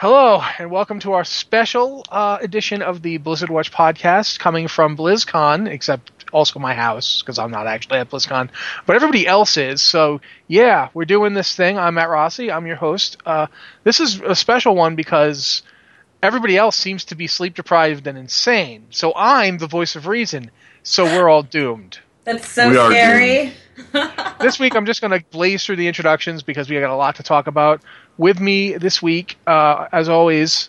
Hello, and welcome to our special uh, edition of the Blizzard Watch podcast coming from BlizzCon, except also my house, because I'm not actually at BlizzCon, but everybody else is. So, yeah, we're doing this thing. I'm Matt Rossi, I'm your host. Uh, this is a special one because everybody else seems to be sleep deprived and insane. So, I'm the voice of reason, so we're all doomed. That's so We scary. this week I'm just going to blaze through the introductions because we got a lot to talk about. With me this week, uh, as always,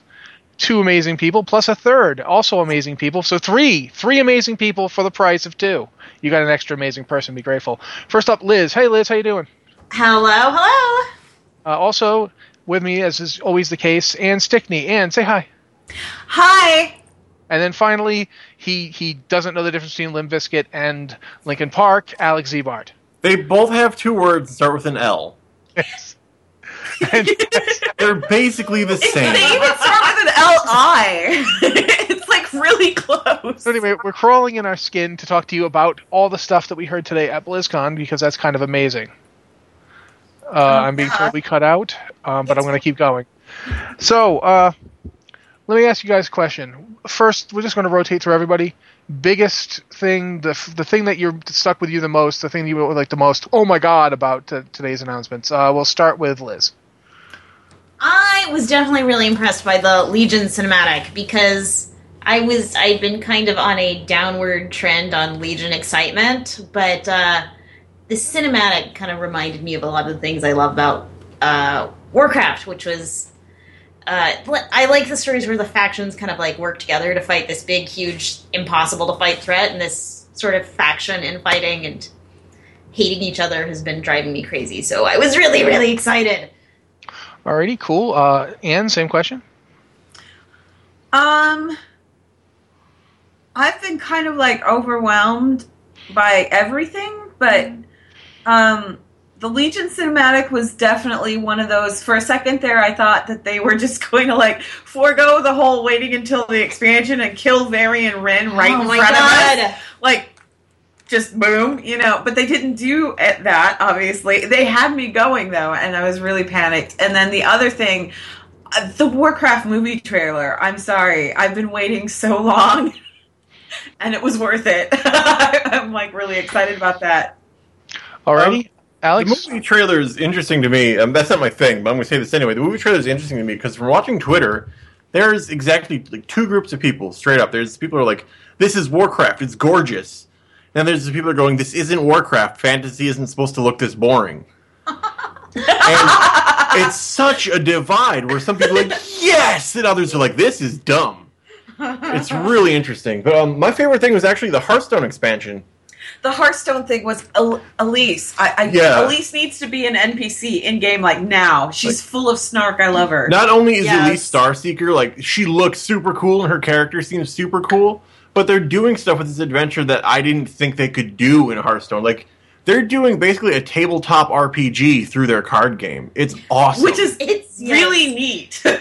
two amazing people plus a third, also amazing people. So three, three amazing people for the price of two. You got an extra amazing person. Be grateful. First up, Liz. Hey, Liz, how you doing? Hello, hello. Uh, also with me, as is always the case, Anne Stickney. Anne, say hi. Hi. And then finally, he he doesn't know the difference between Limp Bizkit and Linkin Park. Alex Ziebart. They both have two words that start with an L. and, They're basically the same. They same. even start with an L-I. it's like really close. So anyway, we're crawling in our skin to talk to you about all the stuff that we heard today at BlizzCon because that's kind of amazing. Uh, I'm being yeah. totally cut out, um, but I'm going to keep going. So uh, let me ask you guys a question. First, we're just going to rotate through everybody. Biggest thing, the the thing that you're stuck with you the most, the thing you like the most. Oh my god! About t- today's announcements. Uh, we'll start with Liz. I was definitely really impressed by the Legion cinematic because I was I'd been kind of on a downward trend on Legion excitement, but uh, the cinematic kind of reminded me of a lot of the things I love about uh, Warcraft, which was uh, I like the stories where the factions kind of like work together to fight this big, huge, impossible to fight threat, and this sort of faction infighting and hating each other has been driving me crazy. So I was really, really excited. Alrighty, cool. Uh, Anne, same question. Um, I've been kind of like overwhelmed by everything, but um, the Legion cinematic was definitely one of those. For a second there, I thought that they were just going to like forego the whole waiting until the expansion and kill Varian Wrynn right oh in front god! of us, like just boom, you know. But they didn't do it, that. Obviously, they had me going though, and I was really panicked. And then the other thing. uh, The Warcraft movie trailer. I'm sorry. I've been waiting so long and it was worth it. I'm like really excited about that. Alrighty, The Alex. movie trailer is interesting to me. Um, that's not my thing, but I'm going to say this anyway. The movie trailer is interesting to me because from watching Twitter, there's exactly like two groups of people straight up. There's people who are like, "This is Warcraft. It's gorgeous," and there's the people who are going, "This isn't Warcraft. Fantasy isn't supposed to look this boring." and it's such a divide where some people are like, "Yes," and others are like, "This is dumb." It's really interesting. But um, my favorite thing was actually the Hearthstone expansion. The Hearthstone thing was El- Elise. I, I Yeah. Elise needs to be an NPC in game like now. She's full of snark. I love her. Not only is Yes. Elise Starseeker like she looks super cool and her character seems super cool, but they're doing stuff with this adventure that I didn't think they could do in Hearthstone. Like they're doing basically a tabletop RPG through their card game. It's awesome. Which is It's really neat.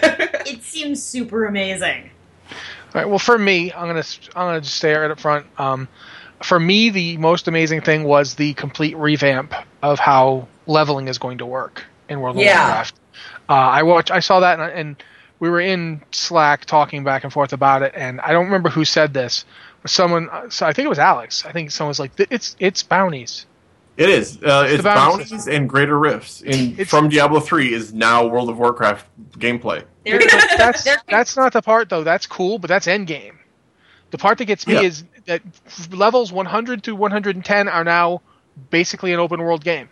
It seems super amazing. All right. Well, for me, I'm gonna I'm gonna just stay right up front. Um, for me, the most amazing thing was the complete revamp of how leveling is going to work in World of Yeah. Warcraft. Uh, I watched, I saw that, and, and we were in Slack talking back and forth about it. And I don't remember who said this, but someone. uh, So I think it was Alex. I think someone was like, "It's it's bounties." it is. Uh, it's the bounty bounties system. and greater rifts. In It's- from Diablo three is now World of Warcraft gameplay. That's that's not the part though. That's cool, but that's end game. The part that gets me Yeah. is that levels 100 to 110 are now basically an open world game.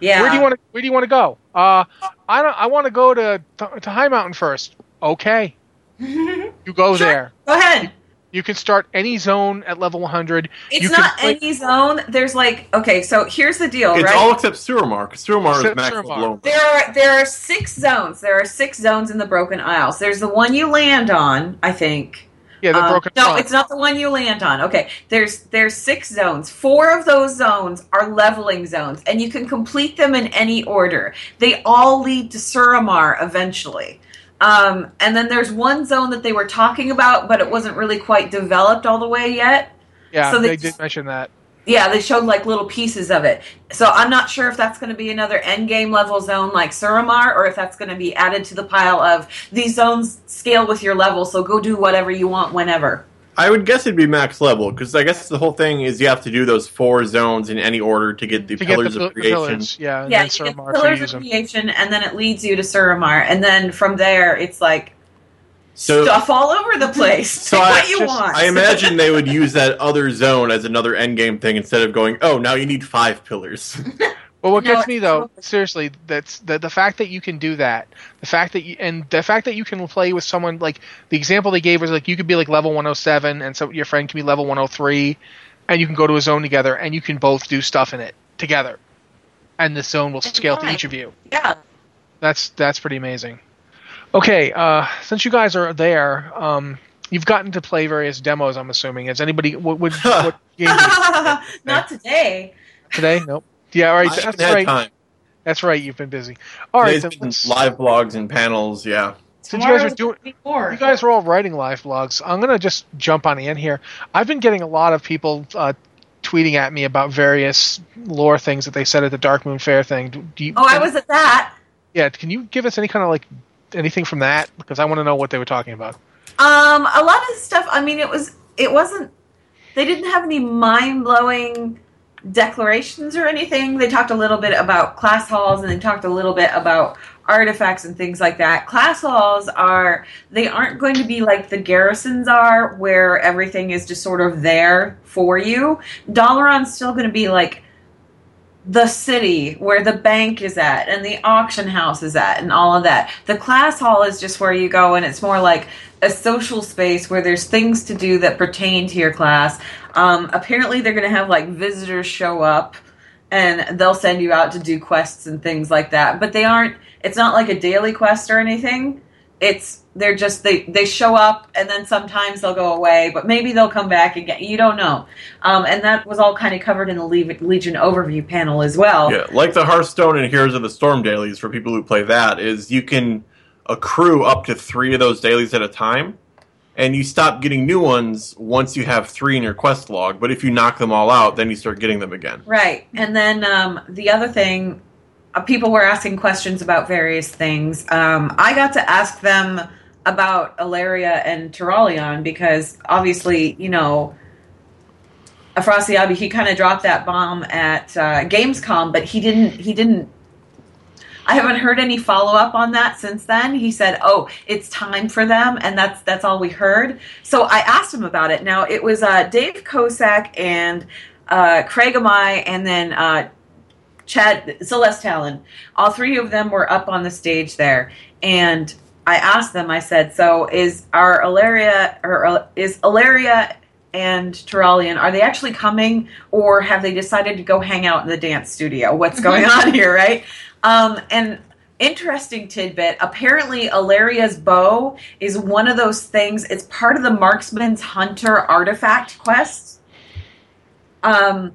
yeah. Where do you want to Where do you want to go? Uh, I don't. I want to go to to Highmountain first. Okay, you go Sure. there. Go ahead. You can start any zone at level 100. It's you not play- any zone. There's like okay, so here's the deal, It's right? all except Suramar. 'cause Suramar is Except max Suramar. level. There are there are six zones. There are six zones in the Broken Isles. There's the one you land on, I think. Yeah, the Um, broken. no, front. it's not the one you land on. Okay, there's there's six zones. Four of those zones are leveling zones, and you can complete them in any order. They all lead to Suramar eventually. Um, and then there's one zone that they were talking about, but it wasn't really quite developed all the way yet. Yeah, so they they- did mention that. Yeah, they showed like little pieces of it. So I'm not sure if that's going to be another end game level zone like Suramar, or if that's going to be added to the pile of these zones scale with your level. So go do whatever you want whenever. I would guess it'd be max level because I guess the whole thing is you have to do those four zones in any order to get the to get pillars the, of the creation. pillars, yeah, and yeah, then you get Suramar pillars of them. creation, and then it leads you to Suramar, and then from there it's like So, stuff all over the place. So Pick I what you just- want. I imagine they would use that other zone as another end game thing instead of going, oh, now you need five pillars. Well, what No, gets me though, seriously, that's the the fact that you can do that, the fact that you and the fact that you can play with someone like the example they gave was like you could be like level 107 and so your friend can be level 103, and you can go to a zone together and you can both do stuff in it together, and the zone will scale to each of you. yeah. That's that's pretty amazing. Okay, uh, since you guys are there, um, you've gotten to play various demos. I'm assuming. Is anybody what what, what game you Not today. today? Nope. Yeah, all right. I That's right. time. That's right. You've been busy. All right. There's then been live blogs and panels, yeah. Since you guys are doing, gonna be more. you guys are all writing live blogs. I'm gonna just jump on in here. I've been getting a lot of people uh, tweeting at me about various lore things that they said at the Darkmoon Faire thing. Do, do you, Oh, I was at that. Yeah. Can you give us any kind of like anything from that? Because I want to know what they were talking about. Um, a lot of stuff. I mean, it was. It wasn't. They didn't have any mind blowing declarations or anything. They talked a little bit about class halls and they talked a little bit about artifacts and things like that. Class halls are. They aren't going to be like the garrisons are, where everything is just sort of there for you. Dalaran's still going to be like the city where the bank is at and the auction house is at and all of that. The class hall is just where you go and it's more like a social space where there's things to do that pertain to your class. Um, apparently, they're going to have like visitors show up and they'll send you out to do quests and things like that. But they aren't, it's not like a daily quest or anything. It's, they're just, they, they show up and then sometimes they'll go away, but maybe they'll come back again. You don't know. Um, and that was all kind of covered in the Le- Legion overview panel as well. Yeah, like the Hearthstone and Heroes of the Storm dailies for people who play that is you can accrue up to three of those dailies at a time, and you stop getting new ones once you have three in your quest log. But if you knock them all out, then you start getting them again. Right. And then um, the other thing, uh, people were asking questions about various things. Um, I got to ask them about Alleria and Turalyon because obviously, you know, Afrasiabi, he kind of dropped that bomb at uh, Gamescom, but he didn't. He didn't. I haven't heard any follow up on that since then. He said, "Oh, it's time for them," and that's that's all we heard. So I asked him about it. Now it was uh, Dave Kosak and uh, Craig Amai, and then uh, Chad Celeste Talon. All three of them were up on the stage there, and I asked them. I said, "So is our Alleria or uh, is Alleria and Turalyon are they actually coming, or have they decided to go hang out in the dance studio? What's going on here, right?" Um, and interesting tidbit apparently Alleria's bow is one of those things it's part of the marksman's hunter artifact quest um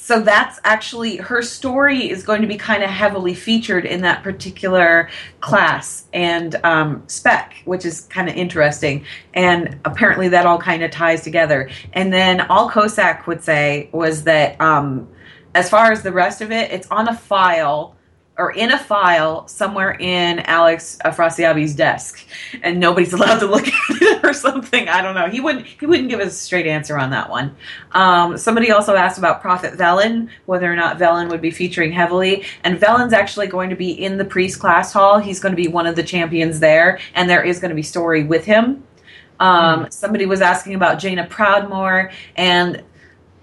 so that's actually her story is going to be kind of heavily featured in that particular class and um, spec which is kind of interesting. And apparently that all kind of ties together. And then all Kosak would say was that um, as far as the rest of it it's on a file or in a file somewhere in Alex Afrasiabi's desk, and nobody's allowed to look at it or something. I don't know. He wouldn't. He wouldn't give us a straight answer on that one. Um, somebody also asked about Prophet Velen, whether or not Velen would be featuring heavily, and Velen's actually going to be in the priest class hall. He's going to be one of the champions there, and there is going to be story with him. Um, Somebody was asking about Jaina Proudmoore, and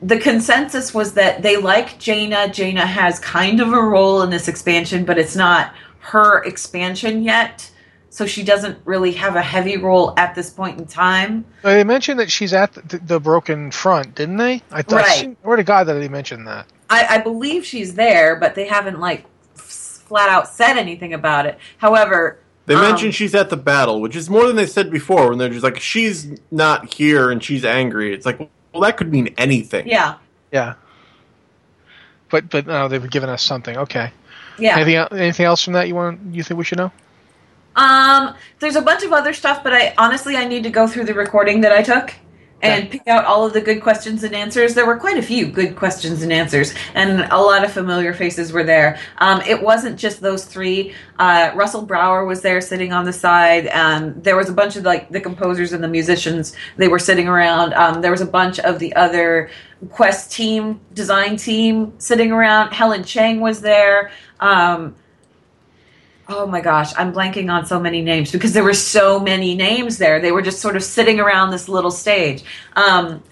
the consensus was that they like Jaina. Jaina has kind of a role in this expansion, but it's not her expansion yet. So she doesn't really have a heavy role at this point in time. They mentioned that she's at the, the Broken Front, didn't they? I thought. Right. I swear to God that they mentioned that. I, I believe she's there, but they haven't like flat out said anything about it. However, They Um, mentioned she's at the battle, which is more than they said before. When they're just like, she's not here and she's angry. It's like, well, that could mean anything. yeah, Yeah. But but no, they've given us something. Okay. yeah. Anything el- anything else from that you want you think we should know? Um, there's a bunch of other stuff, but I honestly I need to go through the recording that I took and pick out all of the good questions and answers. There were quite a few good questions and answers, and a lot of familiar faces were there. Um, it wasn't just those three. Uh, Russell Brower was there sitting on the side. Um, there was a bunch of like the composers and the musicians. They were sitting around. Um, there was a bunch of the other Quest team, design team sitting around. Helen Chang was there. Um, oh my gosh, I'm blanking on so many names because there were so many names there. They were just sort of sitting around this little stage. Um,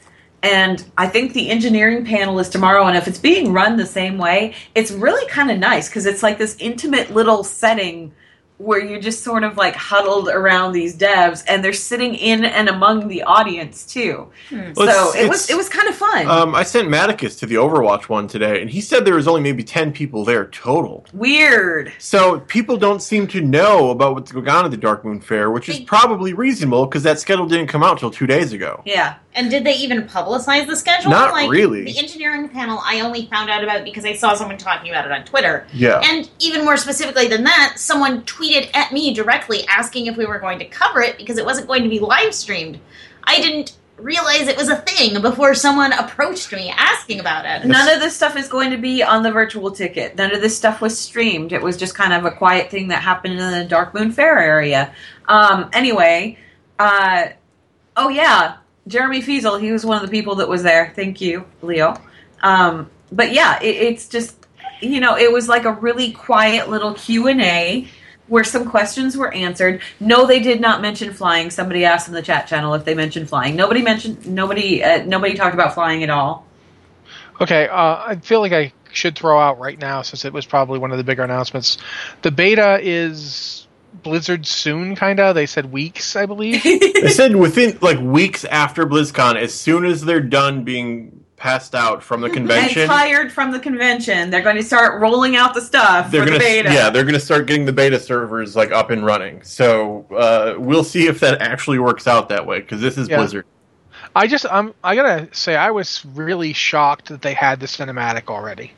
and I think the engineering panel is tomorrow, and if it's being run the same way, it's really kind of nice because it's like this intimate little setting where you're just sort of like huddled around these devs and they're sitting in and among the audience too. Well, so it was it was kind of fun. Um, I sent Maticus to the Overwatch one today, and he said there was only maybe ten people there total. Weird. So people don't seem to know about what's going on at the Darkmoon Faire, which is probably reasonable because that schedule didn't come out till two days ago. Yeah. And did they even publicize the schedule? Not like, really. The engineering panel I only found out about because I saw someone talking about it on Twitter. Yeah. And even more specifically than that, someone tweeted at me directly asking if we were going to cover it because it wasn't going to be live streamed. I didn't realize it was a thing before someone approached me asking about it. None of this stuff is going to be on the virtual ticket. None of this stuff was streamed. It was just kind of a quiet thing that happened in the Darkmoon Faire area. Um, anyway, uh, oh yeah, Jeremy Feasel, he was one of the people that was there. Thank you, Leo. Um, but yeah, it, it's just you know, it was like a really quiet little Q and A where some questions were answered. No, they did not mention flying. Somebody asked in the chat channel if they mentioned flying. Nobody mentioned nobody. Uh, nobody talked about flying at all. Okay, uh, I feel like I should throw out right now since it was probably one of the bigger announcements. The beta is Blizzard soon, kind of. They said weeks, I believe. they said within like weeks after BlizzCon, as soon as they're done being passed out from the convention, and tired from the convention. They're going to start rolling out the stuff they're for gonna the beta. yeah they're gonna start getting the beta servers like up and running. So uh, we'll see if that actually works out that way because this is Yeah. Blizzard. I just, I'm, I gotta say, I was really shocked that they had the cinematic already.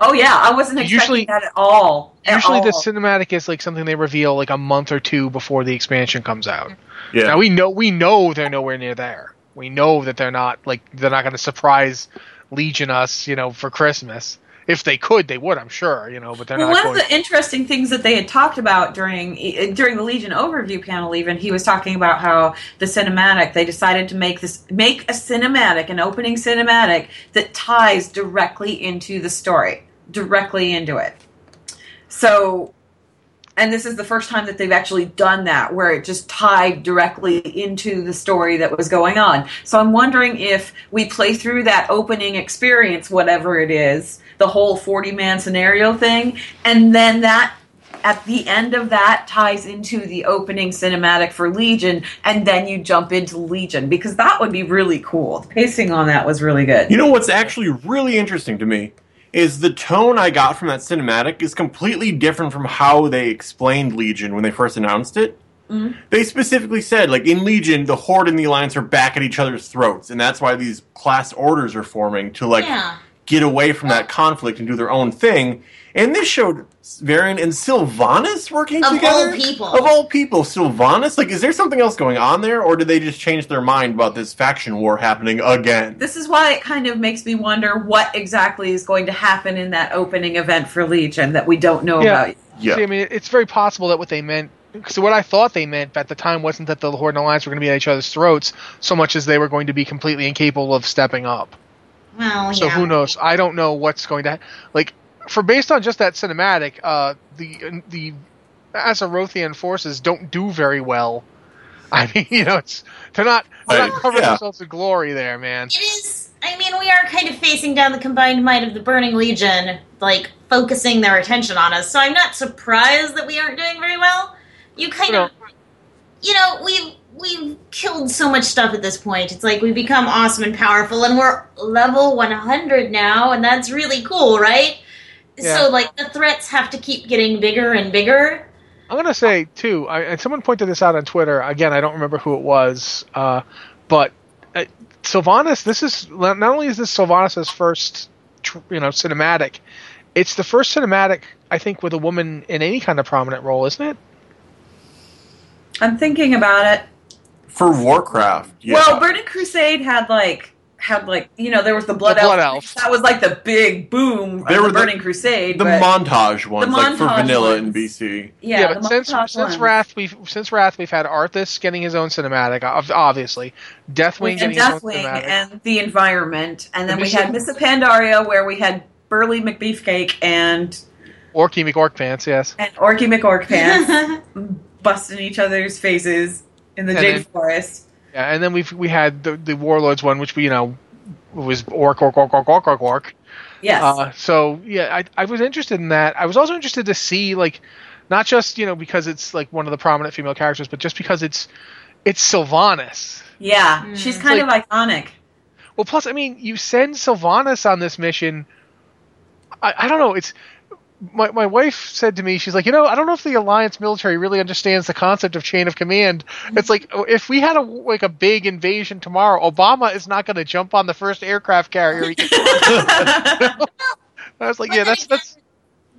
Oh yeah, I wasn't expecting Usually- that at all. At Usually, the cinematic is like something they reveal like a month or two before the expansion comes out. Yeah. Now we know we know they're nowhere near there. We know that they're not like they're not going to surprise Legion us, you know, for Christmas. If they could, they would, I'm sure, you know, but they're Well, not one of the interesting things that they had talked about during during the Legion overview panel, even he was talking about how the cinematic they decided to make this make a cinematic, an opening cinematic that ties directly into the story, directly into it. So, and this is the first time that they've actually done that, where it just tied directly into the story that was going on. So I'm wondering if we play through that opening experience, whatever it is, the whole 40 man scenario thing, and then that at the end of that ties into the opening cinematic for Legion, and then you jump into Legion because that would be really cool. The pacing on that was really good. You know what's actually really interesting to me is the tone I got from that cinematic is completely different from how they explained Legion when they first announced it. Mm-hmm. They specifically said, like in Legion, the Horde and the Alliance are back at each other's throats, and that's why these class orders are forming to like Yeah. Get away from that conflict and do their own thing. And this showed Varian and Sylvanas working Of together. Of all people. Of all people, Sylvanas. Like, is there something else going on there, or did they just change their mind about this faction war happening again? this is why it kind of makes me wonder what exactly is going to happen in that opening event for Legion that we don't know Yeah. about. Yeah. See, I mean, it's very possible that what they meant. So what I thought they meant at the time wasn't that the Horde and Alliance were going to be at each other's throats so much as they were going to be completely incapable of stepping up. Well, So yeah. who knows? I don't know what's going to like for based on just that cinematic. Uh, the the Azerothian forces don't do very well. I mean, you know, it's they're not they're not covering yeah. themselves in glory there, man. It is. I mean, we are kind of facing down the combined might of the Burning Legion, like focusing their attention on us. So I'm not surprised that we aren't doing very well. You kind No. of, you know, we've we've killed so much stuff at this point. It's like we've become awesome and powerful, and we're level 100 now, and that's really cool, right? Yeah. So like the threats have to keep getting bigger and bigger. I'm gonna say too. I, and someone pointed this out on Twitter. Again, I don't remember who it was, uh, but uh, Sylvanas. This is not only is this Sylvanas' first, you know, cinematic. It's the first cinematic I think with a woman in any kind of prominent role, isn't it? I'm thinking about it. For Warcraft, yeah. Well, Burning Crusade had like had like you know there was the Blood, The Blood Elf. Elf. That was like the big boom There of were the the- Burning Crusade. the montage ones, like for vanilla ones. and BC. yeah, Yeah, but since montage since. Wrath we've since Wrath we've had Arthas getting his own cinematic, obviously. Deathwing and getting his own Deathwing cinematic. and the environment, and then And we Miss- had Miss Pandaria where we had Burly McBeefcake and Orky McOrk pants, yes. and Orky McOrk pants busting each other's faces in the And Jade then- Forest. Yeah, and then we've we had the the Warlords one, which we you know was orc orc orc orc orc orc orc. Yes. Uh, so yeah, I I was interested in that. I was also interested to see like not just you know because it's like one of the prominent female characters, but just because it's it's Sylvanas. yeah, Mm. she's kind Like- of iconic. Well, plus I mean you send Sylvanas on this mission. I I don't know. It's my my wife said to me, she's like, you know, I don't know if the alliance military really understands the concept of chain of command. It's like oh, if we had a like a big invasion tomorrow, Obama is not going to jump on the first aircraft carrier. He gets I was like, But yeah, that's that's.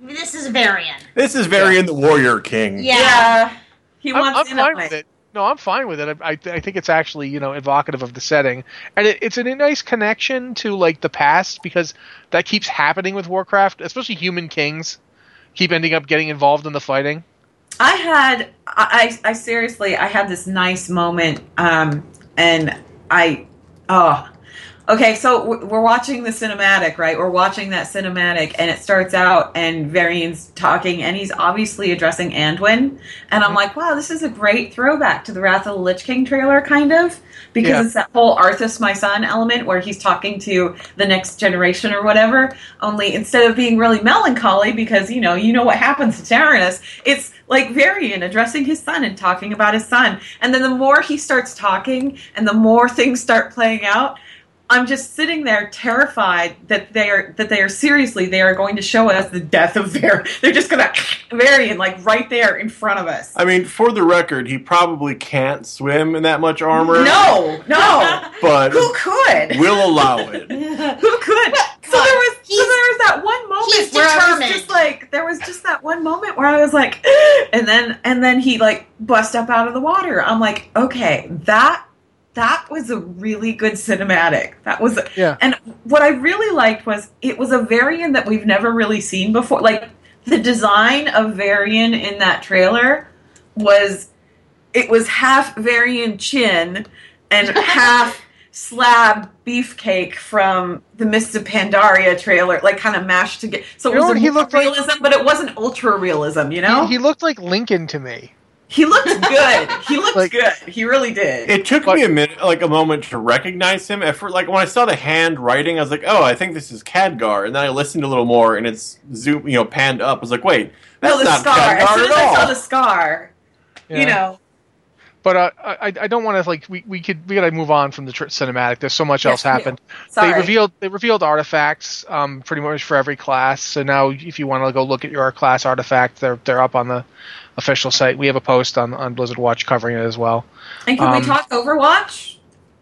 This is Varian. This is Varian the Warrior King. Yeah. yeah, he I'm, wants I'm in fine with it. No, I'm fine with it. I, I, I think it's actually you know evocative of the setting, and it, it's a nice connection to like the past because that keeps happening with Warcraft, especially human kings keep ending up getting involved in the fighting. I had, I, I seriously, I had this nice moment, um, and I, oh, okay. So we're watching the cinematic, right? We're watching that cinematic, and it starts out, and Varian's talking, and he's obviously addressing Anduin, and I'm Mhm. like, wow, this is a great throwback to the Wrath of the Lich King trailer, kind of, because Yeah. it's that whole Arthas, my son element, where he's talking to the next generation or whatever. Only instead of being really melancholy, because you know, you know what happens to Terenas, it's like Varian addressing his son and talking about his son. And then the more he starts talking and the more things start playing out, I'm just sitting there terrified that they are that they are seriously they are going to show us the death of Varian. They're just gonna Varian like right there in front of us. I mean, for the record, he probably can't swim in that much armor. No, no. but Who could? we'll allow it. Who could? So there was so there was that one moment he's where I was just like there was just that one moment where I was like and then and then he like bust up out of the water. I'm like, okay, that that was a really good cinematic. That was Yeah. and what I really liked was it was a Varian that we've never really seen before. Like the design of Varian in that trailer was it was half Varian chin and half slab beefcake from the Mists of Pandaria trailer, like kind of mashed together. So it was a he looked like? realism, but it wasn't ultra realism. You know, He, he looked like Lincoln to me. He looked good. He looked Like- good. He really did. It took But- me a minute, like a moment, to recognize him. At first, like when I saw the handwriting, I was like, "Oh, I think this is Khadgar." And then I listened a little more, and it's zoom, you know, panned up. I was like, "Wait, that's no, the not scar. As soon as at I all." saw the scar, you know, But uh, I I don't want to like we, we could we gotta move on from the tr- cinematic. There's so much Yes, else happened. sorry. They revealed they revealed artifacts um, pretty much for every class. So now if you want to go look at your class artifact, they're they're up on the official site. We have a post on on Blizzard Watch covering it as well. and can um, we talk Overwatch?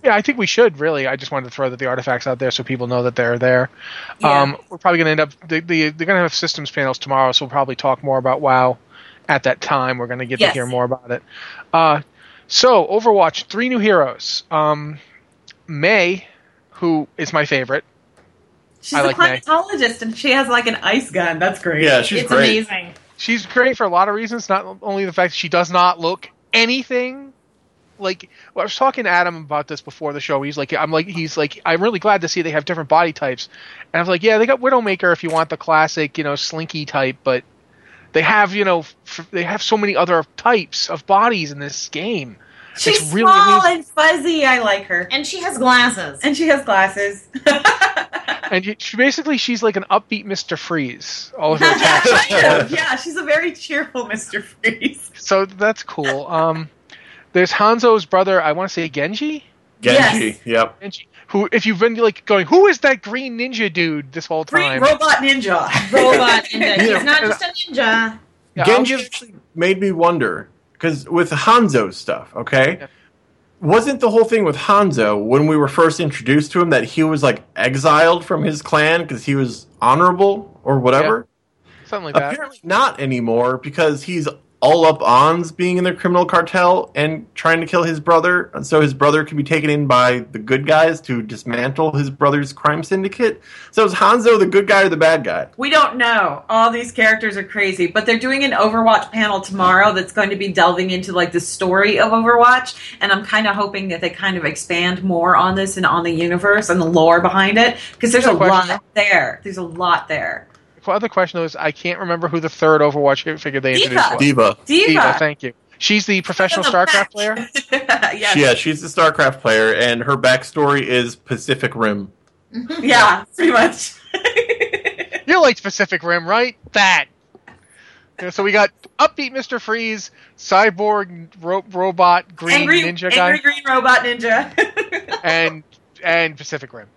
Yeah, I think we should really. I just wanted to throw that the artifacts out there so people know that they're there. Yeah. Um, we're probably going to end up. They, they, they're going to have systems panels tomorrow, so we'll probably talk more about WoW at that time. We're going to get Yes. to hear more about it. Uh, so, Overwatch, three new heroes. Um, Mei, who is my favorite. She's I a like Mei. climatologist, and she has like an ice gun. That's great. yeah, she's it's great. amazing. She's great for a lot of reasons. Not only the fact that she does not look anything like. Well, I was talking to Adam about this before the show. He's like, I'm like, he's like, I'm really glad to see they have different body types. And I was like, yeah, they got Widowmaker if you want the classic, you know, slinky type, but they have, you know, f- they have so many other types of bodies in this game. She's It's really small amazing. and fuzzy. I like her, And she has glasses. and she has glasses. And you, she basically, she's like an upbeat Mister Freeze. All of her attacks. kind of, yeah, she's a very cheerful Mr. Freeze. so that's cool. Um, there's Hanzo's brother. I want to say Genji. Genji. Yes. Yep. Genji, who, if you've been like going, who is that green ninja dude this whole time? Green robot ninja. Robot ninja. He's not just a ninja. Yeah, Genji actually made me wonder because with Hanzo stuff, okay, Yeah. Wasn't the whole thing with Hanzo when we were first introduced to him that he was like exiled from his clan because he was honorable or whatever? something like that. Apparently not anymore because he's all up ons being in the criminal cartel and trying to kill his brother, and so his brother can be taken in by the good guys to dismantle his brother's crime syndicate. So is Hanzo the good guy or the bad guy? We don't know. All these characters are crazy, but they're doing an Overwatch panel tomorrow that's going to be delving into like the story of Overwatch, and I'm kind of hoping that they kind of expand more on this and on the universe and the lore behind it because there's a question. lot there. There's a lot there. The other question is, I can't remember who the third Overwatch figure they D.Va. introduced was. D.Va. D.Va. D.Va, thank you. She's the professional StarCraft player. yes. Yeah, she's the StarCraft player, and her backstory is Pacific Rim. Mm-hmm. Yeah, pretty much. You like Pacific Rim, right? That. Yeah, so we got upbeat Mr. Freeze, cyborg ro- robot green angry, ninja guy, angry green robot ninja. and and Pacific Rim.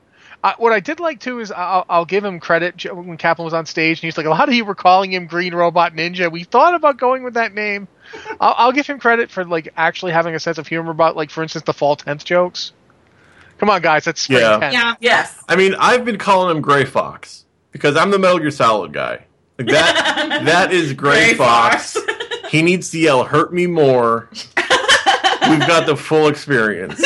Uh, what I did like too is I'll, I'll give him credit when Kaplan was on stage and he's like, a lot of you were calling him Green Robot Ninja. We thought about going with that name. I'll, I'll give him credit for like actually having a sense of humor about like, for instance, the fall tenth jokes. Come on, guys, that's spring Yeah. 10th. Yeah. yes. I mean, I've been calling him Gray Fox because I'm the Metal Gear Solid guy. Like that, that is Gray, Gray Fox. Fox. He needs to yell, "Hurt me more." We've got the full experience.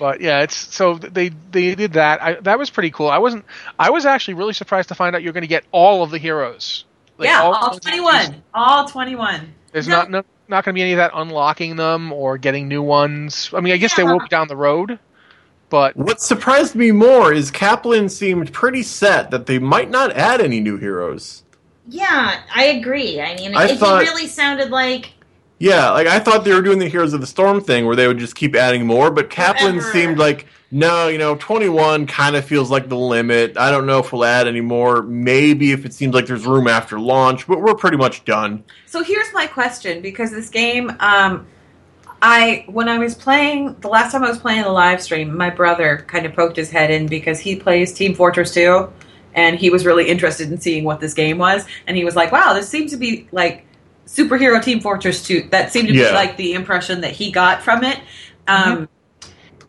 But yeah, it's so they they did that. I, that was pretty cool. I wasn't. I was actually really surprised to find out you're going to get all of the heroes. Like, yeah, all all 21. All 21. There's No. not no, not going to be any of that unlocking them or getting new ones. I mean, I guess they Yeah. will be down the road, but What surprised me more is Kaplan seemed pretty set that they might not add any new heroes. Yeah, I agree. I mean, I it thought- really sounded like Yeah, like I thought they were doing the Heroes of the Storm thing where they would just keep adding more, but Kaplan Forever. seemed like no, you know, 21 kind of feels like the limit. I don't know if we'll add any more. Maybe if it seems like there's room after launch, but we're pretty much done. So here's my question because this game, um, I when I was playing the last time I was playing the live stream, my brother kind of poked his head in because he plays Team Fortress 2 and he was really interested in seeing what this game was and he was like, "Wow, this seems to be like superhero Team Fortress 2." That seemed to Yeah. be like the impression that he got from it. Um,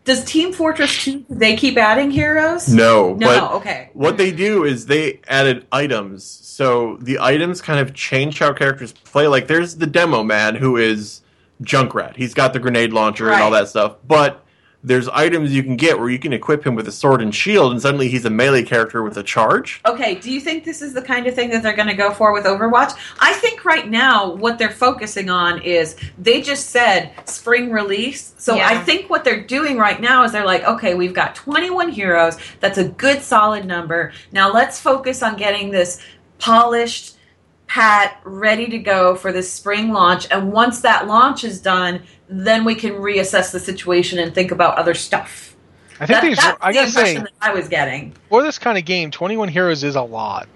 Does Team Fortress 2, they keep adding heroes? No, No, but okay. what they do is they added items. So the items kind of change how characters play. Like there's the demo man who is Junkrat. He's got the grenade launcher and all that stuff. But there's items you can get where you can equip him with a sword and shield, and suddenly he's a melee character with a charge. Okay, do you think this is the kind of thing that they're going to go for with Overwatch? I think right now what they're focusing on is they just said spring release. So Yeah. I think what they're doing right now is they're like, okay, we've got 21 heroes. That's a good solid number. Now let's focus on getting this polished pat ready to go for this spring launch and once that launch is done, then we can reassess the situation and think about other stuff. I think That- these. that's I the gotta say, that I was getting. for this kind of game, 21 heroes is a lot.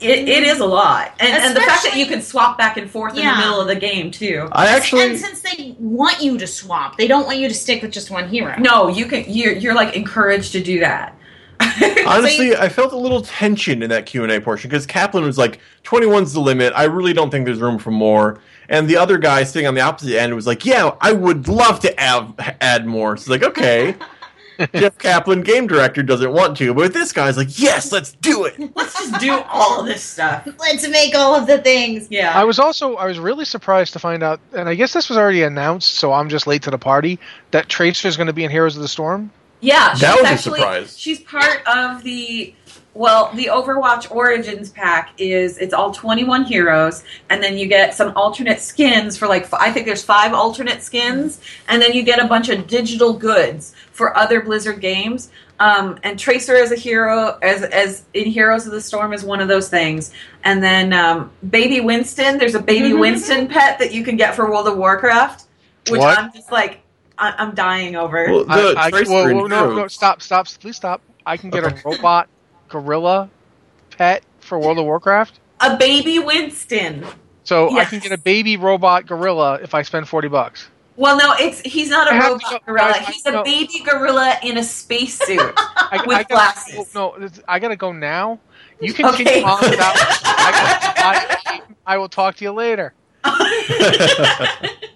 It, it is a lot, and, and the fact that you can swap back and forth in the middle of the game too. I actually and since they want you to swap, they don't want you to stick with just one hero. No, you can. You're, you're like encouraged to do that. Honestly, I felt a little tension in that Q and A portion because Kaplan was like, "21's the limit. I really don't think there's room for more." And the other guy sitting on the opposite end was like, "Yeah, I would love to add add more." So it's like, okay, Jeff Kaplan, game director, doesn't want to, but this guy's like, "Yes, let's do it." let's just do all of this stuff. Let's make all of the things. Yeah. I was also I was really surprised to find out, and I guess this was already announced, so I'm just late to the party. That Tracer's going to be in Heroes of the Storm. Yeah, she's That was a actually, surprise. She's part of the well, the Overwatch Origins pack is it's all 21 heroes, and then you get some alternate skins for like I think there's five alternate skins, and then you get a bunch of digital goods for other Blizzard games. Um, and Tracer as a hero, as as in Heroes of the Storm, is one of those things. And then um, Baby Winston, there's a Baby Winston pet that you can get for World of Warcraft, which What? I'm just like I- I'm dying over. Well, the I, I, Tracer whoa, in whoa, no, no, stop, stop, please stop. I can get a robot gorilla pet for World of Warcraft. a baby Winston. So I can get a baby robot gorilla if I spend 40 bucks. Well, no, it's he's not a I robot go- gorilla. guys, I He's a know. baby gorilla in a spacesuit. I, With I gotta, glasses. No, I gotta go now. You can Okay. continue on without. I, I, I will talk to you later.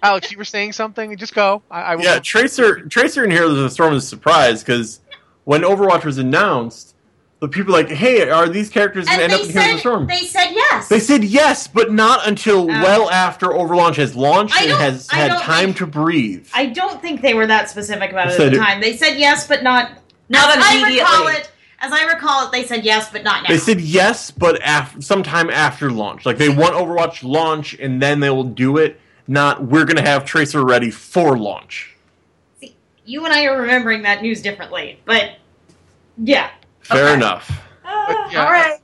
Alex, you were saying something. Just go. I, I will. yeah, Tracer Tracer in Heroes of the Storm is a surprise because when Overwatch was announced, the people like, hey, are these characters going to end they up in Heroes of the Storm? they said yes. They said yes, but not until Oh. well after Overlaunch has launched and has I had time think- to breathe. I don't think they were that specific about They it said at the it- time. They said yes, but not. Not as I immediately. recall it. As I recall it, they said yes, but not now. They said yes, but af- sometime after launch. Like they want Overwatch launch, and then they will do it. Not we're going to have Tracer ready for launch. See, you and I are remembering that news differently, but yeah. Fair Okay. enough. But, yeah. All right.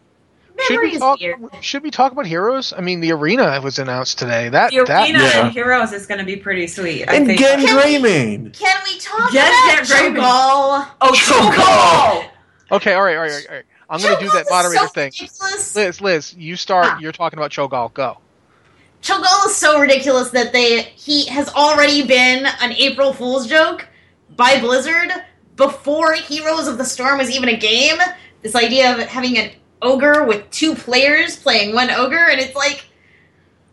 Should we talk? Should we talk about heroes? I mean, the arena was announced today. That The that arena yeah. and Heroes is going to be pretty sweet. I and think. Genn Can we- Can we talk Yes, about they're. Cho'Gall? Oh, Cho'Gall! Cho'Gall! okay. All right, all right, all right. All right. I'm going to do that moderator so thing. ridiculous. Liz, Liz, you start. Ah. You're talking about Cho'Gall. Go. Cho'Gall is so ridiculous that they he has already been an April Fool's joke by Blizzard before Heroes of the Storm was even a game. This idea of having an ogre with two players playing one ogre, and it's like,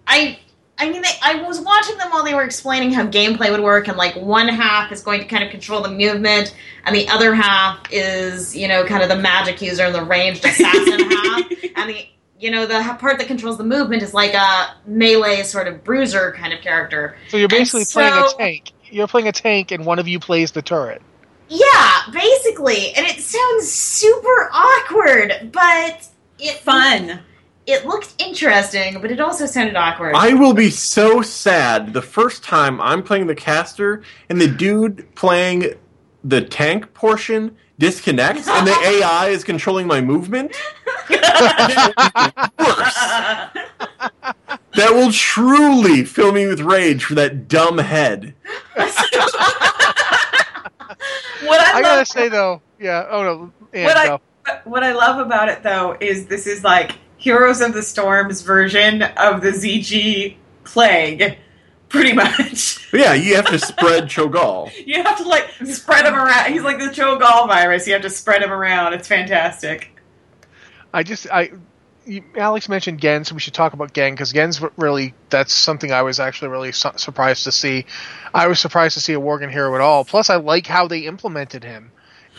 I. I mean, they, I was watching them while they were explaining how gameplay would work, and like one half is going to kind of control the movement, and the other half is, you know, kind of the magic user and the ranged assassin half and the you know the part that controls the movement is like a melee sort of bruiser kind of character. So you're basically And playing a tank. You're playing a tank, and one of you plays the turret. Yeah, basically, and it sounds super awkward, but it Fun. It looked interesting, but it also sounded awkward. I will be so sad the first time I'm playing the caster and the dude playing the tank portion disconnects and the AI is controlling my movement. Worse. That will truly fill me with rage for that dumb head. What I, I gotta love, say though, yeah. Oh no, Anne, What I- what I love about it though is this is like Heroes of the Storm's version of the ZG plague, pretty much. Yeah, you have to spread Cho'Gall. You have to like spread him around. He's like the Cho'Gall virus. You have to spread him around. It's fantastic. I just I. You, Alex mentioned Genn, so we should talk about Genn because Genn's really that's something I was actually really su- surprised to see. I was surprised to see a Worgen hero at all. Plus, I like how they implemented him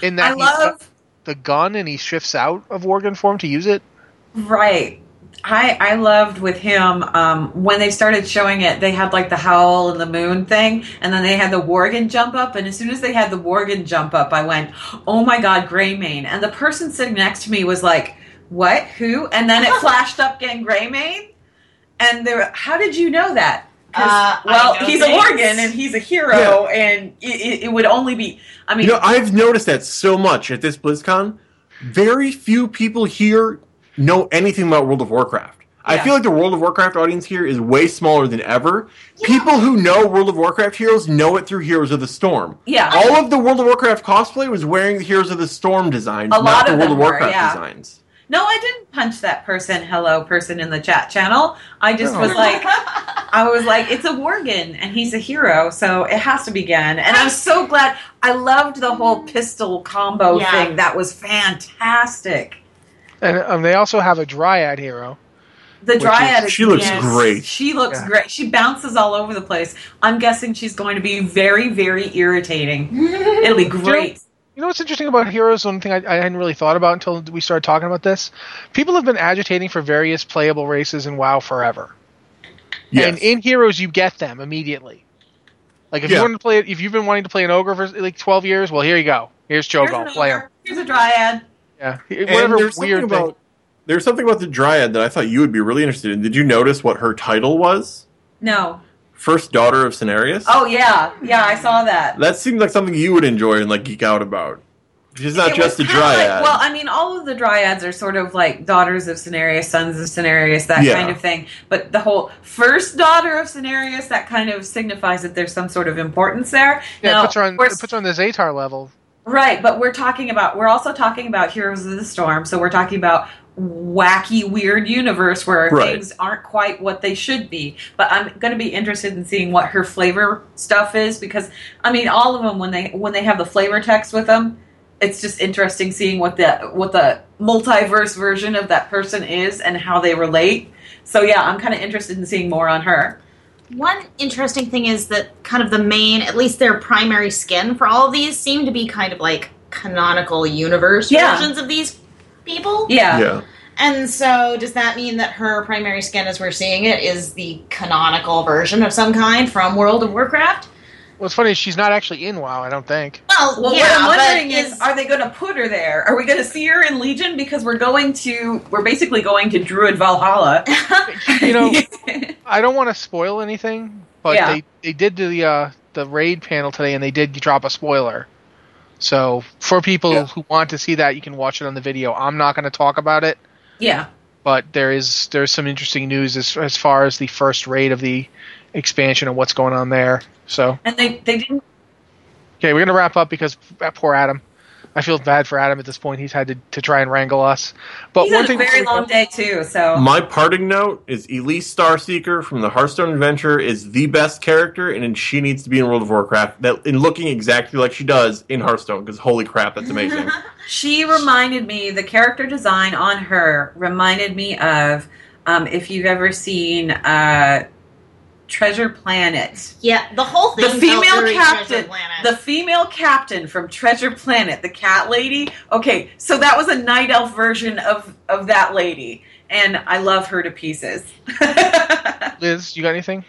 in that I he's love the gun and he shifts out of Worgen form to use it. right. I I loved with him um, when they started showing it. They had like the howl and the moon thing, and then they had the Worgen jump up. And as soon as they had the Worgen jump up, I went, "Oh my god, Greymane!" And the person sitting next to me was like, "What? Who?" And then it flashed up again, Greymane. And they were, how did you know that? Uh, well, know he's a things. Worgen and he's a hero, and it, it, it would only be. I mean, You know, I've noticed that so much at this BlizzCon. Very few people here know anything about World of Warcraft. I feel like the World of Warcraft audience here is way smaller than ever. People who know World of Warcraft heroes know it through Heroes of the Storm. yeah, All of the World of Warcraft cosplay was wearing the Heroes of the Storm designs, A not lot the of World them of were, Warcraft yeah. designs. No, I didn't punch that person, hello person in the chat channel. I just No. was like, I was like, it's a Worgen and he's a hero, so it has to be Genn. And I'm so glad. I loved the whole pistol combo Yeah. thing. That was fantastic. And um, they also have a Dryad hero. The Dryad is- is she looks yes, great. She looks Yeah. great. She bounces all over the place. I'm guessing she's going to be very, very irritating. It'll be great. You know what's interesting about heroes? One thing I, I hadn't really thought about until we started talking about this. People have been agitating for various playable races in WoW forever. Yes. And in Heroes, you get them immediately. Like if Yeah. you want to play, if you've been wanting to play an ogre for like twelve years, well, here you go. Here's Here's Cho'Gall. an Play him. Here's a Dryad. Yeah, And whatever there's something weird thing. about there's something about the Dryad that I thought you would be really interested in. Did you notice what her title was? No. First daughter of Cenarius? Oh yeah, yeah. I saw that. That seems like something you would enjoy and like geek out about. She's not It just a was kinda like- dryad. well, I mean, all of the dryads are sort of like daughters of Cenarius, sons of Cenarius, that Yeah. kind of thing. But the whole first daughter of Cenarius, that kind of signifies that there's some sort of importance there. Yeah, Now, it puts her on. we're- It puts her on the Zatar level. Right, but we're talking about, we're also talking about Heroes of the Storm, so we're talking about wacky, weird universe where Right. things aren't quite what they should be. But I'm going to be interested in seeing what her flavor stuff is because I mean, all of them when they when they have the flavor text with them, it's just interesting seeing what the what the multiverse version of that person is and how they relate. So yeah, I'm kind of interested in seeing more on her. One interesting thing is that kind of the main, at least their primary skin for all of these, seem to be kind of like canonical universe Yeah. versions of these people. Yeah. Yeah. And so, does that mean that her primary skin, as we're seeing it, is the canonical version of some kind from World of Warcraft? What's funny is she's not actually in WoW. I don't think. Well, Well, yeah, what I'm wondering is, is are they going to put her there? Are we going to see her in Legion? Because we're going to, we're basically going to Druid Valhalla. You know, I don't want to spoil anything, but Yeah. they they did do the uh, the raid panel today, and they did drop a spoiler. So for people Yeah. who want to see that, you can watch it on the video. I'm not going to talk about it, yeah. but there is there's some interesting news as as far as the first raid of the expansion and what's going on there. So And they, they didn't, okay, we're gonna wrap up because poor Adam. I feel bad for Adam at this point. He's had to, to try and wrangle us. But he's one had a very long day too, so. My parting note is Elise Starseeker from the Hearthstone Adventure is the best character, and she needs to be in World of Warcraft. That in looking exactly like she does in Hearthstone, because holy crap, that's amazing. She reminded me, the character design on her reminded me of, um, if you've ever seen uh, Treasure Planet. yeah, the whole thing. The female felt very captain, the female captain from Treasure Planet, the cat lady. Okay, so that was a night elf version of of that lady, and I love her to pieces. Liz, you got anything?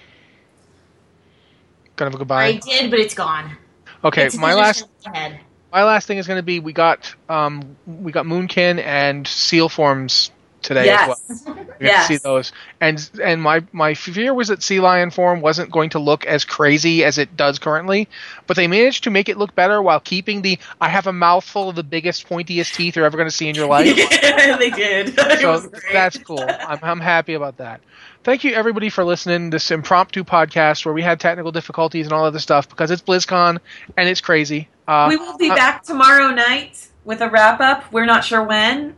Gonna have a I goodbye. I did, but it's gone. Okay, It's my last head. my last thing is going to be we got um we got Moonkin and Seal forms today as well. yes, We Yes. to see those, and and my my fear was that Sea Lion form wasn't going to look as crazy as it does currently, but they managed to make it look better while keeping the I have a mouthful of the biggest pointiest teeth you're ever going to see in your life. they did. So that's cool. I'm, I'm happy about that. Thank you everybody for listening to this impromptu podcast where we had technical difficulties and all of this stuff because it's BlizzCon and it's crazy. Uh, we will be uh, back tomorrow night with a wrap up. We're not sure when.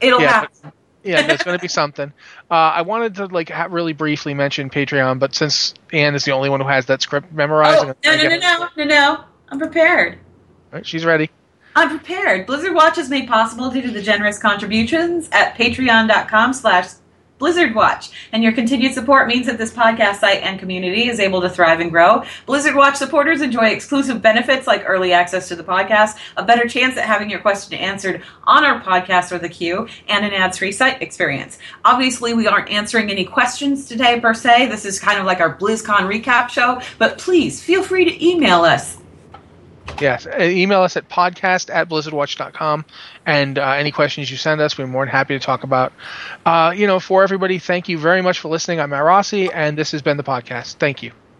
It'll Yeah, happen. yeah, there's going to be something. Uh, I wanted to like ha- really briefly mention Patreon, but since Anne is the only one who has that script memorized, Oh, no, no, no, no, no, no. I'm prepared. All right, she's ready. I'm prepared. Blizzard Watch is made possible due to the generous contributions at patreon.com slash Blizzard Watch. And your continued support means that this podcast site and community is able to thrive and grow. Blizzard Watch supporters enjoy exclusive benefits like early access to the podcast, a better chance at having your question answered on our podcast or the queue, and an ads-free site experience. Obviously, we aren't answering any questions today per se. This is kind of like our BlizzCon recap show, but please feel free to email us Yes, uh, email us at podcast at blizzardwatch.com and uh, any questions you send us, we're more than happy to talk about. Uh, you know, for everybody, thank you very much for listening. I'm Matt Rossi, and this has been the podcast. Thank you.